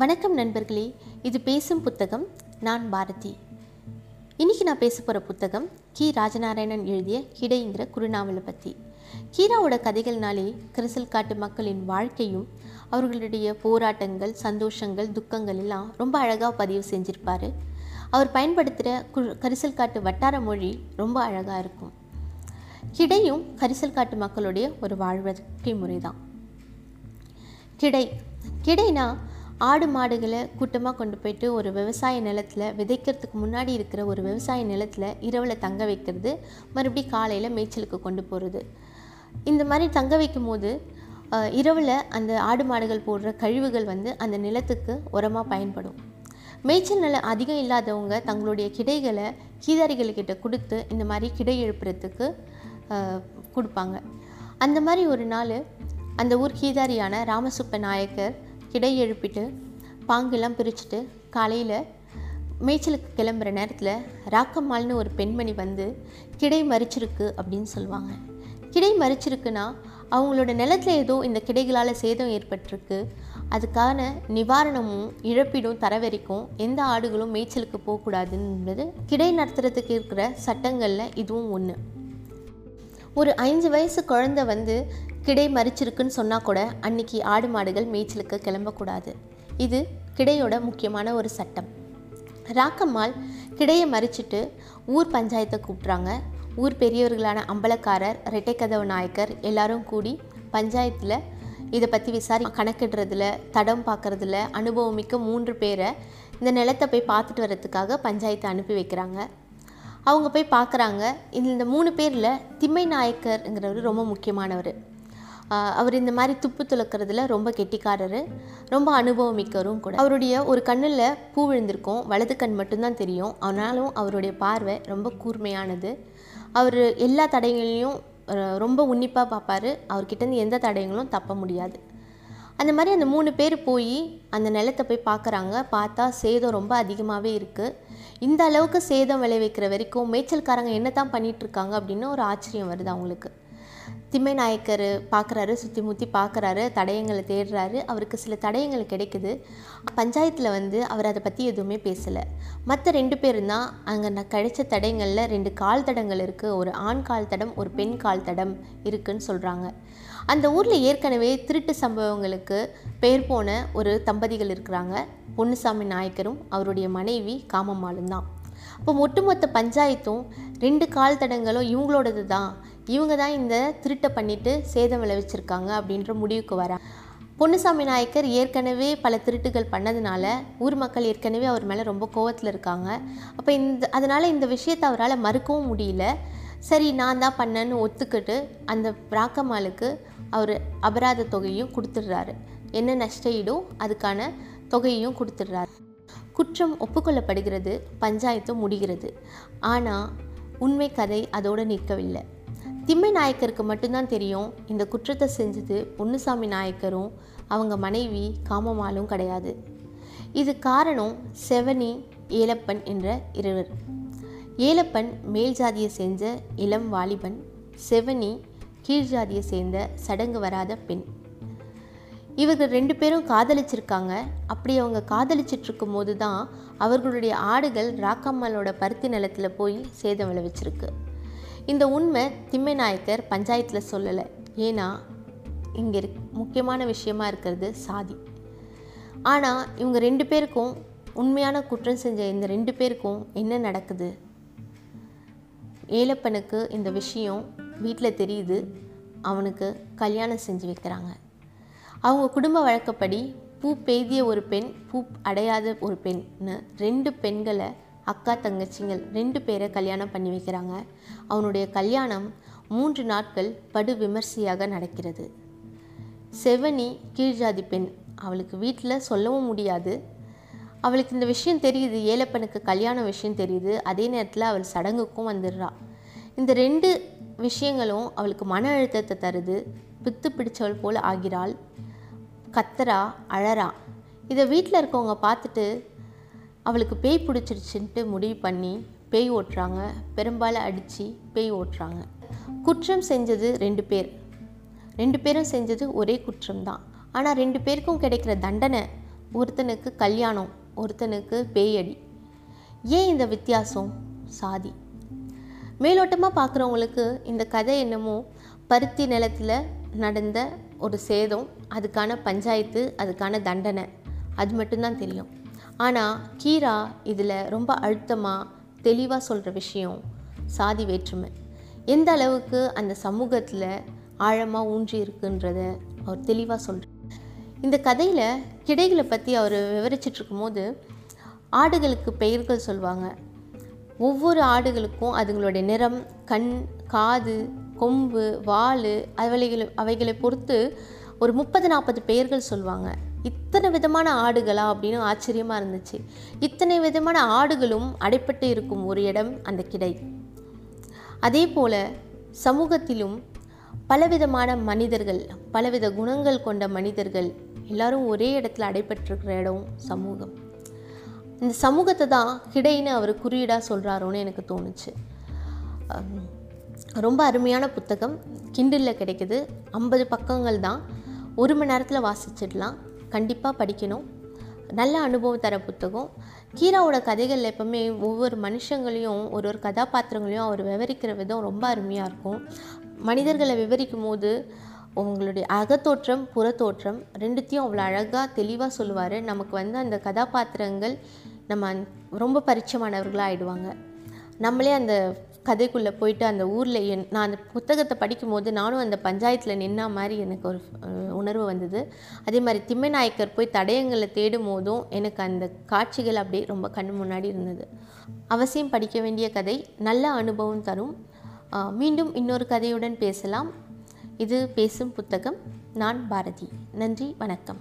வணக்கம் நண்பர்களே இது பேசும் புத்தகம் நான் பாரதி. இன்னைக்கு நான் பேச போகிற புத்தகம் கி. ராஜநாராயணன் எழுதிய கிடைங்கிற குறுநாவலை பற்றி கீராவோட கதைகள்னாலே கரிசல் காட்டு மக்களின் வாழ்க்கையும் அவர்களுடைய போராட்டங்கள் சந்தோஷங்கள் துக்கங்கள் எல்லாம் ரொம்ப அழகாக பதிவு செஞ்சுருப்பார். அவர் பயன்படுத்துகிற கு கரிசல் காட்டு வட்டார மொழி ரொம்ப அழகாக இருக்கும். கிடையும் கரிசல் காட்டு மக்களுடைய ஒரு வாழ்க்கை முறை தான் கிடை கிடைனா ஆடு மாடுகளை கூட்டமாக கொண்டு போயிட்டு ஒரு விவசாய நிலத்தில் விதைக்கிறதுக்கு முன்னாடி இருக்கிற ஒரு விவசாய நிலத்தில் இரவில் தங்க வைக்கிறது மறுபடியும் காலையில் மேய்ச்சலுக்கு கொண்டு போகிறது இந்த மாதிரி தங்க வைக்கும் போது இரவில் அந்த ஆடு மாடுகள் போடுற கழிவுகள் வந்து அந்த நிலத்துக்கு உரமாக பயன்படும். மேய்ச்சல் நிலம் அதிகம் இல்லாதவங்க தங்களுடைய கிடைகளை கீதாரிகள்கிட்ட கொடுத்து இந்த மாதிரி கிடை எழுப்புறதுக்கு கொடுப்பாங்க. அந்த மாதிரி ஒரு நாள் அந்த ஊர் கீதாரியான ராமசுப்ப நாயக்கர் கிடை எழுப்பிட்டு பாங்கெல்லாம் பிரிச்சுட்டு காலையில் மேய்ச்சலுக்கு கிளம்புற நேரத்தில் ராக்கம்மாள்னு ஒரு பெண்மணி வந்து கிடை மறிச்சிருக்கு அப்படின்னு சொல்லுவாங்க. கிடை மறிச்சிருக்குன்னா அவங்களோட நிலத்தில் ஏதோ இந்த கிடைகளால் சேதம் ஏற்பட்டிருக்கு. அதுக்கான நிவாரணமும் இழப்பீடும் தர வரைக்கும் எந்த ஆடுகளும் மேய்ச்சலுக்கு போகக்கூடாதுன்றது கிடை நடத்துறதுக்கு இருக்கிற சட்டங்களில் இதுவும் ஒன்று ஒரு அஞ்சு வயசு குழந்தை வந்து கிடை மறிச்சிருக்குன்னு சொன்னால் கூட அன்னைக்கு ஆடு மாடுகள் மேய்ச்சலுக்கு கிளம்பக்கூடாது. இது கிடையோட முக்கியமான ஒரு சட்டம். ராக்கம்மாள் கிடையை மறிச்சிட்டு ஊர் பஞ்சாயத்தை கூப்பிட்றாங்க. ஊர் பெரியவர்களான அம்பலக்காரர் ரெட்டைக்கதவு நாயக்கர் எல்லாரும் கூடி பஞ்சாயத்தில் இதை பற்றி விசாரி கணக்கிடுறதுல தடம் பார்க்குறதுல அனுபவமிக்க மூன்று பேரை இந்த நிலத்தை போய் பார்த்துட்டு வர்றதுக்காக பஞ்சாயத்தை அனுப்பி வைக்கிறாங்க. அவங்க போய் பார்க்குறாங்க. இந்த மூணு பேரில் திம்மை நாயக்கர்ங்கிறவர் ரொம்ப முக்கியமானவர். அவர் இந்த மாதிரி துப்பு துளக்கிறதுல ரொம்ப கெட்டிக்காரர் ரொம்ப அனுபவமிக்கவரும் கூட. அவருடைய ஒரு கண்ணில் பூ விழுந்திருக்கும் வலது கண் மட்டும்தான் தெரியும். ஆனாலும் அவருடைய பார்வை ரொம்ப கூர்மையானது. அவர் எல்லா தடைகளையும் ரொம்ப உன்னிப்பாக பார்ப்பார் அவர்கிட்டருந்து எந்த தடயங்களும் தப்ப முடியாது. அந்த மாதிரி அந்த மூணு பேர் போய் அந்த நிலத்தை போய் பார்க்குறாங்க பார்த்தா சேதம் ரொம்ப அதிகமாகவே இருக்குது இந்த அளவுக்கு சேதம் விளைவிக்கிற வரைக்கும் மேய்ச்சல்காரங்க என்ன தான் பண்ணிகிட்ருக்காங்க அப்படின்னு ஒரு ஆச்சரியம் வருது அவங்களுக்கு. திம்மை நாயக்கர் பார்க்குறாரு சுற்றி முற்றி பார்க்குறாரு தடயங்களை தேடுறாரு. அவருக்கு சில தடயங்கள் கிடைக்குது. பஞ்சாயத்தில் வந்து அவர் அதை பற்றி எதுவுமே பேசலை. மற்ற ரெண்டு பேரும் தான் அங்கே நான் கிடைச்ச தடயங்களில் ரெண்டு கால் தடங்கள் இருக்குது ஒரு ஆண் கால் தடம் ஒரு பெண் கால் தடம் இருக்குன்னு சொல்கிறாங்க அந்த ஊரில் ஏற்கனவே திருட்டு சம்பவங்களுக்கு பெயர் போன ஒரு தம்பதிகள் இருக்கிறாங்க. பொன்னுசாமி நாயக்கரும் அவருடைய மனைவி காமம்மாளும் தான். அப்போ ஒட்டுமொத்த பஞ்சாயத்தும் ரெண்டு கால் தடங்களும் இவங்களோடது தான் இவங்க தான் இந்த திருட்டை பண்ணிவிட்டு சேதம் விளைவிச்சிருக்காங்க அப்படின்ற முடிவுக்கு வர பொன்னுசாமி நாயக்கர் ஏற்கனவே பல திருட்டுகள் பண்ணதுனால ஊர் மக்கள் ஏற்கனவே அவர் மேலே ரொம்ப கோவத்தில் இருக்காங்க. அப்போ இந்த அதனால் இந்த விஷயத்தை அவரால் மறுக்கவும் முடியல. சரி நான் தான் பண்ணேன்னு ஒத்துக்கிட்டு அந்த ராக்கம்மாளுக்கு அவர் அபராத தொகையும் கொடுத்துட்றாரு. என்ன நஷ்ட அதுக்கான தொகையையும் கொடுத்துட்றாரு. குற்றம் ஒப்புக்கொள்ளப்படுகிறது பஞ்சாயத்து முடிகிறது. ஆனால் உண்மை கதை அதோடு நிற்கவில்லை. திம்மை நாயக்கருக்கு மட்டும்தான் தெரியும் இந்த குற்றத்தை செஞ்சது பொன்னுசாமி நாயக்கரும் அவங்க மனைவி காமமாலும் கிடையாது. இது காரணம் செவனி ஏலப்பன் என்ற இருவர். ஏலப்பன் மேல் ஜாதியை செஞ்ச இளம் வாலிபன் செவனி கீழ் ஜாதியை சேர்ந்த சடங்கு வராத பெண். இவர்கள் ரெண்டு பேரும் காதலிச்சிருக்காங்க. அப்படி அவங்க காதலிச்சிட்டு இருக்கும் போது தான் அவர்களுடைய ஆடுகள் ராக்கம்மாளோட பருத்தி நிலத்தில் போய் சேதம் விளைவிச்சிருக்கு. இந்த உண்மை திம்மை நாயக்கர் பஞ்சாயத்தில் சொல்லலை. ஏன்னா இங்கே இருக் முக்கியமான விஷயமா இருக்கிறது சாதி. ஆனால் இவங்க ரெண்டு பேருக்கும் உண்மையான குற்றம் செஞ்ச இந்த ரெண்டு பேருக்கும் என்ன நடக்குது? ஏலப்பனுக்கு இந்த விஷயம் வீட்டில் தெரியுது. அவனுக்கு கல்யாணம் செஞ்சு வைக்கிறாங்க. அவங்க குடும்ப வழக்கப்படி பூ பெய்திய ஒரு பெண் பூ அடையாத ஒரு பெண்ணு ரெண்டு பெண்களை அக்கா தங்கச்சிங்கள் ரெண்டு பேரை கல்யாணம் பண்ணி வைக்கிறாங்க. அவனுடைய கல்யாணம் மூன்று நாட்கள் படு விமர்சையாக நடக்கிறது. செவனி கீழ்ஜாதி பெண். அவளுக்கு வீட்டில் சொல்லவும் முடியாது. அவளுக்கு இந்த விஷயம் தெரியுது ஏலப்பனுக்கு கல்யாண விஷயம் தெரியுது. அதே நேரத்தில் அவள் சடங்குக்கும் வந்துடுறா. இந்த ரெண்டு விஷயங்களும் அவளுக்கு மன அழுத்தத்தை தருது. பித்து பிடிச்சவள் போல் ஆகிறாள். கத்தரா அழறா. இதை வீட்டில் இருக்கவங்க பார்த்துட்டு அவளுக்கு பேய் பிடிச்சிருச்சுன்ட்டு முடிவு பண்ணி பேய் ஓட்டுறாங்க. பெரும்பாலும் அடித்து பேய் ஓட்டுறாங்க. குற்றம் செஞ்சது ரெண்டு பேர். ரெண்டு பேரும் செஞ்சது ஒரே குற்றம் தான் ஆனால் ரெண்டு பேருக்கும் கிடைக்கிற தண்டனை ஒருத்தனுக்கு கல்யாணம் ஒருத்தனுக்கு பேயடி. ஏன் இந்த வித்தியாசம்? சாதி. மேலோட்டமாக பார்க்குறவங்களுக்கு இந்த கதை என்னமோ பருத்தி நிலத்தில் நடந்த ஒரு சேதம் அதுக்கான பஞ்சாயத்து அதுக்கான தண்டனை. அது மட்டும்தான் தெரியும். ஆனால் கீரா இதில் ரொம்ப அழுத்தமாக தெளிவாக சொல்கிற விஷயம் சாதி வேற்றுமை. எந்த அளவுக்கு அந்த சமூகத்தில் ஆழமாக ஊன்றி இருக்குன்றத அவர் தெளிவாக சொல்கிறார் இந்த கதையில் கிடைகளை பற்றி அவர் விவரிச்சிட்டு இருக்கும்போது ஆடுகளுக்கு பெயர்கள் சொல்லுவாங்க ஒவ்வொரு ஆடுகளுக்கும் அதுங்களுடைய நிறம் கண் காது கொம்பு வால் அவைகளை அவைகளை பொறுத்து ஒரு முப்பது நாற்பது பெயர்கள் சொல்லுவாங்க இத்தனை விதமான ஆடுகளா அப்படின்னு ஆச்சரியமாக இருந்துச்சு. இத்தனை விதமான ஆடுகளும் அடைப்பட்டு இருக்கும் ஒரு இடம் அந்த கிடை. அதே போல் சமூகத்திலும் பலவிதமான மனிதர்கள் பலவித குணங்கள் கொண்ட மனிதர்கள் எல்லாரும் ஒரே இடத்துல அடைபட்டிருக்கிற இடம் சமூகம். இந்த சமூகத்தை தான் கிடைன்னு அவர் குறியீடாக சொல்கிறாரோன்னு எனக்கு தோணுச்சு. ரொம்ப அருமையான புத்தகம். கிண்டிலில் கிடைக்குது. ஐம்பது பக்கங்கள் தான். ஒரு மணி நேரத்தில் வாசிச்சிடலாம். கண்டிப்பாக படிக்கணும். நல்ல அனுபவம் தர புத்தகம். கீராவோட கதைகளில் எப்பவுமே ஒவ்வொரு மனுஷங்களையும் ஒரு ஒரு கதாபாத்திரங்களையும் அவர் விவரிக்கிற விதம் ரொம்ப அருமையாக இருக்கும். மனிதர்களை விவரிக்கும் போது உங்களுடைய அகத்தோற்றம் புறத்தோற்றம் ரெண்டுத்தையும் அவ்வளோ அழகாக தெளிவாக சொல்லுவார். நமக்கு வந்து அந்த கதாபாத்திரங்கள் நம்ம ரொம்ப பரிச்சயமானவர்களாக ஆயிடுவாங்க. நம்மளே அந்த கதைக்குள்ளே போயிட்டு அந்த ஊரில் என் நான் அந்த புத்தகத்தை படிக்கும்போது நானும் அந்த பஞ்சாயத்தில் நின்ன மாதிரி எனக்கு ஒரு உணர்வு வந்தது. அதே மாதிரி திம்மநாயக்கர் போய் தடயங்களை தேடும் போதும் எனக்கு அந்த காட்சிகள் அப்படியே ரொம்ப கண் முன்னாடி இருந்தது. அவசியம் படிக்க வேண்டிய கதை நல்ல அனுபவம் தரும். மீண்டும் இன்னொரு கதையுடன் பேசலாம். இது பேசும் புத்தகம் நான் பாரதி. நன்றி வணக்கம்.